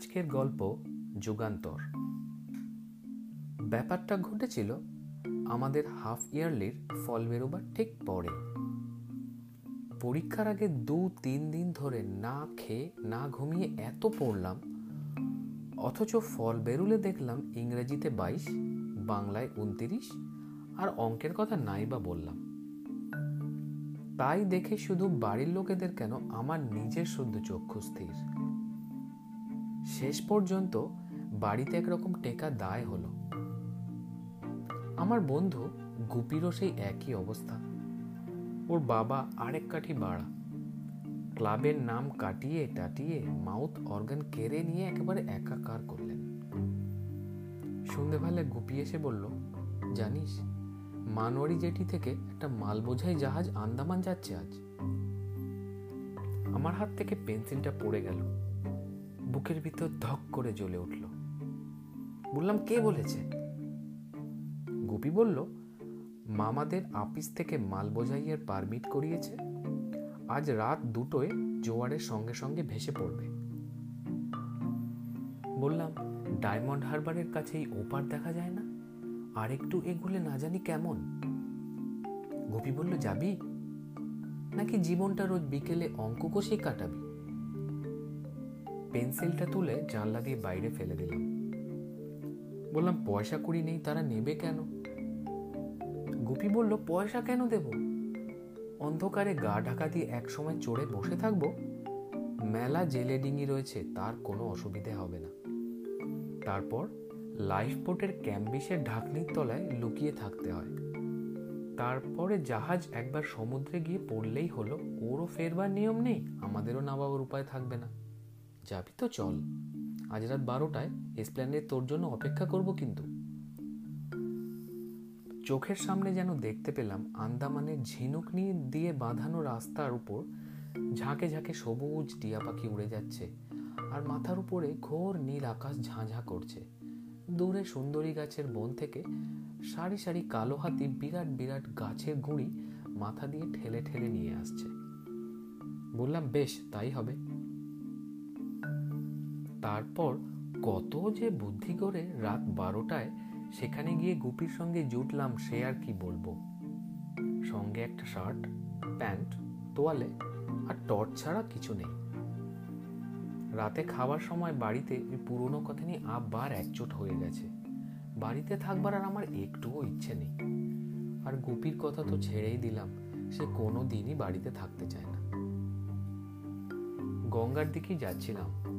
আজকের গল্প যুগান্তর। ব্যাপারটা ঘটেছিল আমাদের হাফ ইয়ারলির ফল বেরোবার ঠিক পরে। পরীক্ষার আগে দু তিন দিন ধরে না খেয়ে, না ঘুমিয়ে এত পড়লাম, অথচ ফল বেরুলে দেখলাম ইংরেজিতে বাইশ, বাংলায় উনতিরিশ, আর অঙ্কের কথা নাই বা বললাম। তাই দেখে শুধু বাড়ির লোকেদের কেন আমার নিজের শুদ্ধ চক্ষু স্থির। শেষ পর্যন্ত বাড়িতে একরকম টেকা দায় হলো। আমার বন্ধু গুপিরও সেই একই অবস্থা। ওর বাবা আরেক কাঠি বাড়া। ক্লাবের নাম কাটিয়ে টাটিয়ে মাউথ অর্গান কেড়ে নিয়ে একেবারে একাকার করলেন। সন্ধেবেলায় গুপি এসে বলল, জানিস মানওয়ারি জেটি থেকে একটা মাল বোঝাই জাহাজ আন্দামান যাচ্ছে আজ। আমার হাত থেকে পেন্সিলটা পড়ে গেল। বুকের ভিতর ধক করে জ্বলে উঠল। বললাম, কে বলেছে? গুপি বলল, মামাদের আপিস থেকে মাল বোঝাইয়ের পারমিট করিয়েছে। আজ রাত দুটোয় জোয়ারের সঙ্গে সঙ্গে ভেসে পড়বে। বললাম, ডায়মন্ড হারবারের কাছেই ওপার দেখা যায় না? আর একটু এগুলে না জানি কেমন? গোপী বলল, যাবি? নাকি জীবনটা রোজ বিকেলে অঙ্ক কষেই কাটাবি? পেন্সিলটা তুলে জানলা দিয়ে বাইরে ফেলে দিলাম। বললাম, পয়সা কুড়ি নেই, তারা নেবে কেন? গুপি বলল, পয়সা কেন দেব? অন্ধকারে গা ঢাকা দিয়ে একসময় চড়ে বসে থাকব? মেলা জেলে ডিঙি রয়েছে, তার কোনো অসুবিধে হবে না। তারপর লাইফ বোটের ক্যাম্বিসের ঢাকনির তলায় লুকিয়ে থাকতে হয়। তারপরে জাহাজ একবার সমুদ্রে গিয়ে পড়লেই হলো, ওরও ফেরবার নিয়ম নেই, আমাদেরও নামাবার উপায় থাকবে না। যাবি তো চল। আজ রাত বারোটায় এসপ্ল্যানের তোর জন্য অপেক্ষা করব কিন্তু। চোখের সামনে যেন দেখতে পেলাম আন্দামানের ঝিনুক নিয়ে দিয়ে বাঁধানো রাস্তার উপর ঝাঁকে ঝাঁকে সবুজ টিয়া পাখি উড়ে যাচ্ছে আর মাথার উপরে ঘোর নীল আকাশ ঝাঁঝা করছে। দূরে সুন্দরী গাছের বন থেকে সারি সারি কালো হাতি বিরাট বিরাট গাছের গুঁড়ি মাথা দিয়ে ঠেলে ঠেলে নিয়ে আসছে। বললাম, বেশ, তাই হবে। তারপর কত যে বুদ্ধি করে রাত বারোটায় সেখানে গিয়ে গুপির সঙ্গে জুটলাম সে আর কি বলব। সঙ্গে একটা শার্ট, প্যান্ট, তোয়ালে আর টর্চ ছাড়া কিছু নেই। রাতে খাওয়ার সময় বাড়িতে ওই পুরনো কথা নিয়ে আবার একচোট হয়ে গেছে। বাড়িতে থাকবার আর আমার একটুও ইচ্ছে নেই। আর গুপির কথা তো ছেড়েই দিলাম, সে কোনো দিনই বাড়িতে থাকতে চায় না। গঙ্গার দিকেই যাচ্ছিলাম।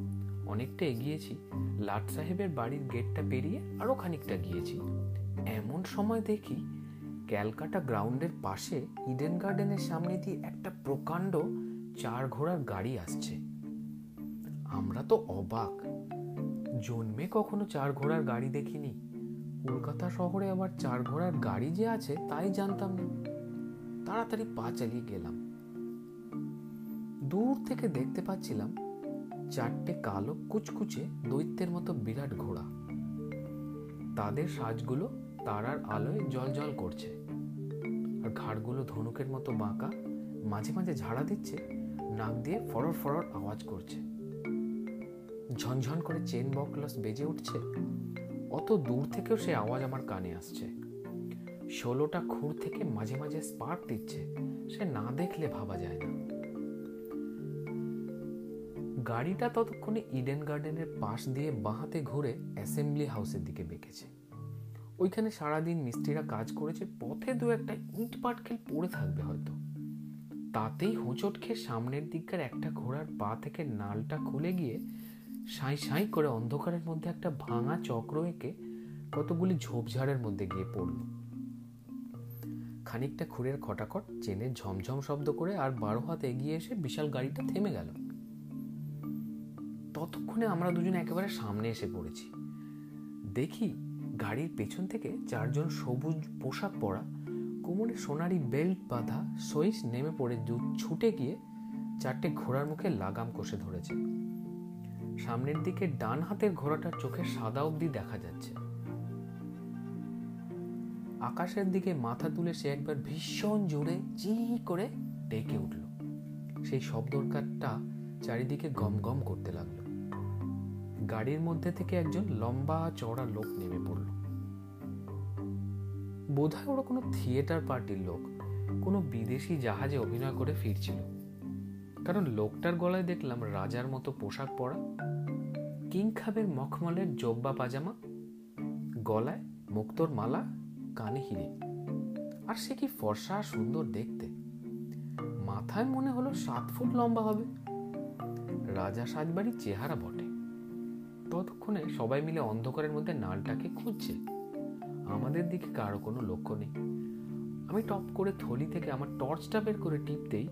অনেকটা এগিয়েছি, লাট সাহেবের বাড়ির গেটটা পেরিয়ে আরও খানিকটা গিয়েছি। এমন সময় দেখি ক্যালকাটা গ্রাউন্ডের পাশে ইডেন গার্ডেনের সামনে দিয়ে একটা প্রকাণ্ড চার ঘোড়ার গাড়ি আসছে। আমরা তো অবাক। জন্মে কখনো চার ঘোড়ার গাড়ি দেখিনি। কলকাতা শহরে আবার চার ঘোড়ার গাড়ি যে আছে তাই জানতাম না। তাড়াতাড়ি পা চালিয়ে গেলাম। দূর থেকে দেখতে পাচ্ছিলাম চারটে কালো কুচকুচে দৈত্যের মতো বিরাট ঘোড়া। তাদের সাজগুলো তারার আলোয় জল জল করছে। আর ঘাড়গুলো ধনুকের মতো বাঁকা, মাঝে মাঝে ঝাড়া দিচ্ছে, নাক দিয়ে ফরর ফরর আওয়াজ করছে। ঝনঝন করে চেন বকলস বেজে উঠছে, অত দূর থেকেও সে আওয়াজ আমার কানে আসছে। ষোলোটা খুর থেকে মাঝে মাঝে স্পার্ক দিচ্ছে, সে না দেখলে ভাবা যায় না। গাড়িটা ততক্ষণে ইডেন গার্ডেনের পাশ দিয়ে বাঁহাতে ঘুরে অ্যাসেম্বলি হাউসের দিকে বেঁকেছে। ওইখানে সারাদিন মিস্ত্রিরা কাজ করেছে, পথে দু একটা ইট পাটকেল পড়ে থাকবে হয়তো। তাতেই হোঁচট খেয়ে সামনের দিককার একটা ঘোড়ার পা থেকে নালটা খুলে গিয়ে সাঁই সাঁই করে অন্ধকারের মধ্যে একটা ভাঙা চক্র এঁকে কতগুলি ঝোপঝাড়ের মধ্যে গিয়ে পড়ল। খানিকটা খুঁড়ের খটাখট চেনের ঝমঝম শব্দ করে আর বারো হাত এগিয়ে এসে বিশাল গাড়িটা থেমে গেল। ততক্ষণে আমরা দুজন একেবারে সামনে এসে পড়েছি, দেখি গাড়ির পেছন থেকে চারজন সবুজ পোশাক পরা, কোমরে সোনারি বেল্ট বাঁধা সইস নেমে পড়ে ছুটে গিয়ে চারটে ঘোড়ার মুখে লাগাম কষে ধরেছে। সামনের দিকে ডান হাতের ঘোড়াটার চোখে সাদা অবধি দেখা যাচ্ছে। আকাশের দিকে মাথা তুলে সে একবার ভীষণ জোরে চি করে ডেকে উঠল। সেই শব্দকারটা চারিদিকে গম গম করতে লাগল। গাড়ির মধ্যে থেকে একজন লম্বা চওড়া লোক নেমে পড়ল। বোধহয় ওরা কোনো থিয়েটার পার্টির লোক, কোনো বিদেশি জাহাজে অভিনয় করে ফিরছিল। কারণ লোকটার গলায় দেখলাম রাজার মতো পোশাক পরা, কিং খাবের মখমলের জব্বা পাজামা, গলায় মুক্তোর মালা, কানে হিরে। আর সে কি ফর্সা, সুন্দর দেখতে? মাথায় মনে হলো সাত ফুট লম্বা হবে। রাজা সাজবাড়ির চেহারা বটে। ততক্ষণে সবাই মিলে অন্ধকারের মধ্যে নালটাকে খুঁজছে। আমাদের দিকে কারও কোনো লক্ষ্য নেই। আমি টপ করে থলি থেকে আমার টর্চটা বের করে টিপতেই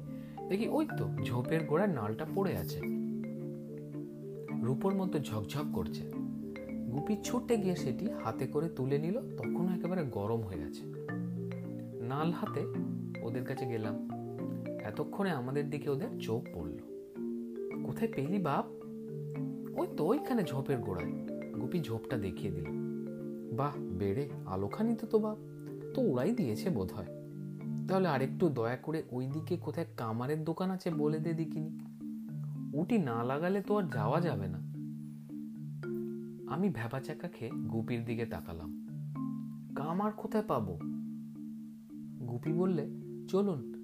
দেখি ওই তো ঝোপের গোড়ায় নালটা পড়ে আছে। রূপোর মতো ঝকঝক করছে। গুপি ছুটে গিয়ে সেটি হাতে করে তুলে নিল তখনও একেবারে গরম হয়ে গেছে। নাল হাতে ওদের কাছে গেলাম। এতক্ষণে আমাদের দিকে ওদের চোখ পড়ল। কোথায় পেলি বাপ? ওই তো ওইখানে ঝোপের গোড়ায়। গুপি ঝোপটা দেখিয়ে দিল। বাহ, বেড়ে, আলোখানি তো তো তো ওরাই দিয়েছে বোধ হয় তাহলে আরেকটু দয়া করে ওই দিকে কোথায় কামারের দোকান আছে বলে দে দিকিনি উটি না লাগালে তো আর যাওয়া যাবে না। আমি ভ্যাপা চাকা খেয়ে গুপির দিকে তাকালাম। কামার কোথায় পাবো? গুপি বললে, চলুন,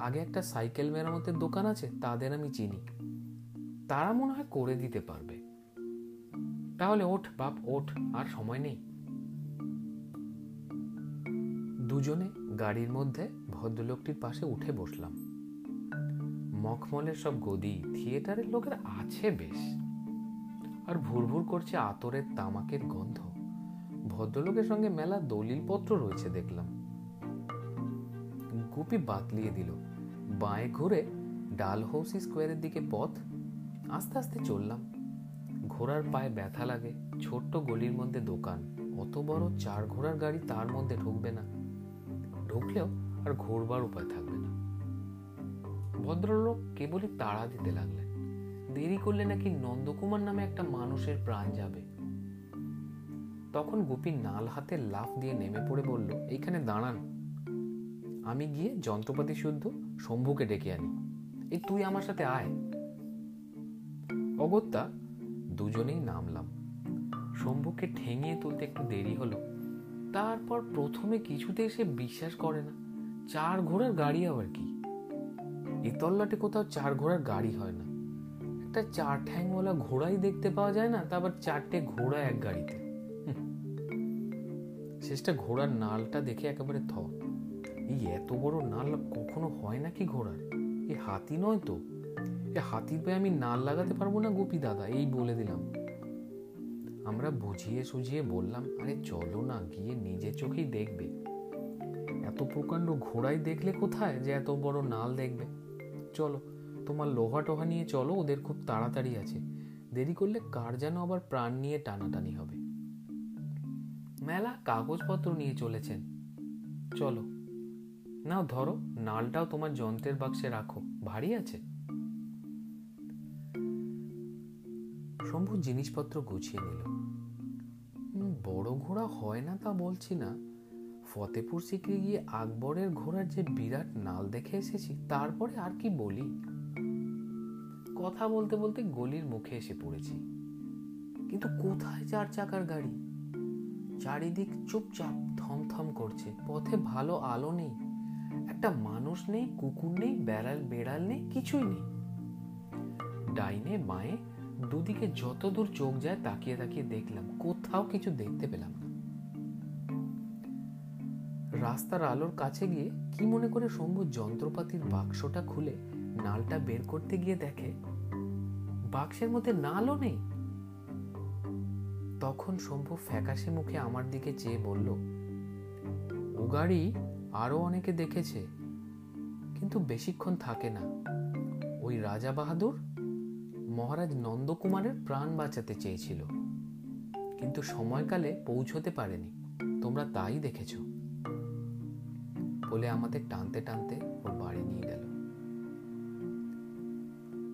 আগে একটা সাইকেল মেরামতের দোকান আছে, তাদের আমি চিনি। তারা মনে হয় করে দিতে পারবে। তাহলে ওঠ বাপ, ওঠ, আর সময় নেই। দুজনে গাড়ির মধ্যে ভদ্রলোকটির পাশে উঠে বসলাম। মখমলের সব গদি থিয়েটারের লোকের আছে বেশ। আর ভুরভুর করছে আতরের তামাকের গন্ধ। ভদ্রলোকের সঙ্গে মেলা দলিলপত্র রয়েছে দেখলাম। গুপি বাতলিয়ে দিল। বাঁয়ে ঘুরে ডাল ডালহৌসি স্কোয়ারের দিকে পথ আস্তে আস্তে চললাম। ঘোড়ার পায়ে ব্যথা লাগে, ছোট্ট গলির মধ্যে দোকান, অত বড় চার ঘোড়ার গাড়ি তার মধ্যে ঢুকবে না। ঢুকলেও আর ঘোরবার উপায় থাকবে না। ভদ্রলোক কেবলই তাড়া দিতে লাগলেন। দেরি করলে নাকি নন্দকুমার নামে একটা মানুষের প্রাণ যাবে। তখন গুপি নাল হাতে লাফ দিয়ে নেমে পড়ে বলল, এইখানে দাঁড়ান। আমি গিয়ে যন্ত্রপাতি শুদ্ধ শম্ভুকে ডেকে আনি। এই তুই আমার সাথে আয়। অগত্যা দুজনেই নামলাম। শম্ভুকে ঠেঙিয়ে তুলতে একটু দেরি হলো। তারপর প্রথমে কিছুতে সে বিশ্বাস করে না, চার ঘোড়ার গাড়ি আবার কি? এই তল্লাটে কোথাও চার ঘোড়ার গাড়ি হয় না। একটা চার ঠ্যাংওয়ালা ঘোড়াই দেখতে পাওয়া যায় না, তারপর চারটে ঘোড়া এক গাড়িতে। শেষটা ঘোড়ার নালটা দেখে একেবারে থ। এই এত বড় নাল কখনো হয় নাকি ঘোড়ার? এ হাতি নয় তো? এ হাতির পায়ে আমি নাল লাগাতে পারব না, গোপী দাদা? এই বলে দিলাম। আমরা বুঝিয়ে সুঝিয়ে বললাম, আরে চলো না, গিয়ে নিজে চোখেই দেখবে। এত প্রকাণ্ড ঘোড়াই দেখলে কোথায় যে এত বড় নাল দেখবে? চলো, তোমার লোহা টোহা নিয়ে চলো, ওদের খুব তাড়াতাড়ি আছে। দেরি করলে কার যেন আবার প্রাণ নিয়ে টানাটানি হবে? মেলা কাগজপত্র নিয়ে চলেছেন। চলো। নাও ধরো, নালটাও তোমার যন্ত্রের বাক্সে রাখো। ভারী আছে? শম্ভু জিনিসপত্র গুছিয়ে নিল। বড় ঘোড়া হয় না তা বলছি না। ফতেপুর সিকরি গিয়ে আকবরের ঘোড়ার যে বিরাট নাল দেখে এসেছি, তারপরে আর কি বলি? কথা বলতে বলতে গলির মুখে এসে পড়েছি। কিন্তু কোথায় চার চাকার গাড়ি? চারিদিক চুপচাপ থমথম করছে, পথে ভালো আলো নেই। একটা মানুষ নেই, কুকুর নেই, বেড়াল বেড়াল নেই, কিছুই নেই। ডাইনে, বাঁয়ে দুদিকে যত দূর চোখ যায় তাকিয়ে তাকিয়ে দেখলাম, কোথাও কিছু দেখতে পেলাম না। রাস্তার আলোর কাছে গিয়ে কি মনে করে শম্ভু যন্ত্রপাতির বাক্সটা খুলে নালটা বের করতে গিয়ে দেখে, বাক্সের মধ্যে নালও নেই। তখন শম্ভু ফ্যাকাশে মুখে আমার দিকে চেয়ে বলল, ও গাড়ি আরও অনেকে দেখেছে, কিন্তু বেশিক্ষণ থাকে না। ওই রাজা বাহাদুর মহারাজ নন্দকুমারের প্রাণ বাঁচাতে চেয়েছিল। কিন্তু সময়কালে পৌঁছতে পারেনি। তোমরা তাই দেখেছ। বলে আমাদের টানতে টানতে ওর বাড়ি নিয়ে গেল।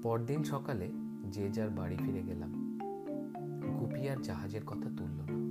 পরদিন সকালে যে যার বাড়ি ফিরে গেলাম। গুপি আর জাহাজের কথা তুলল না।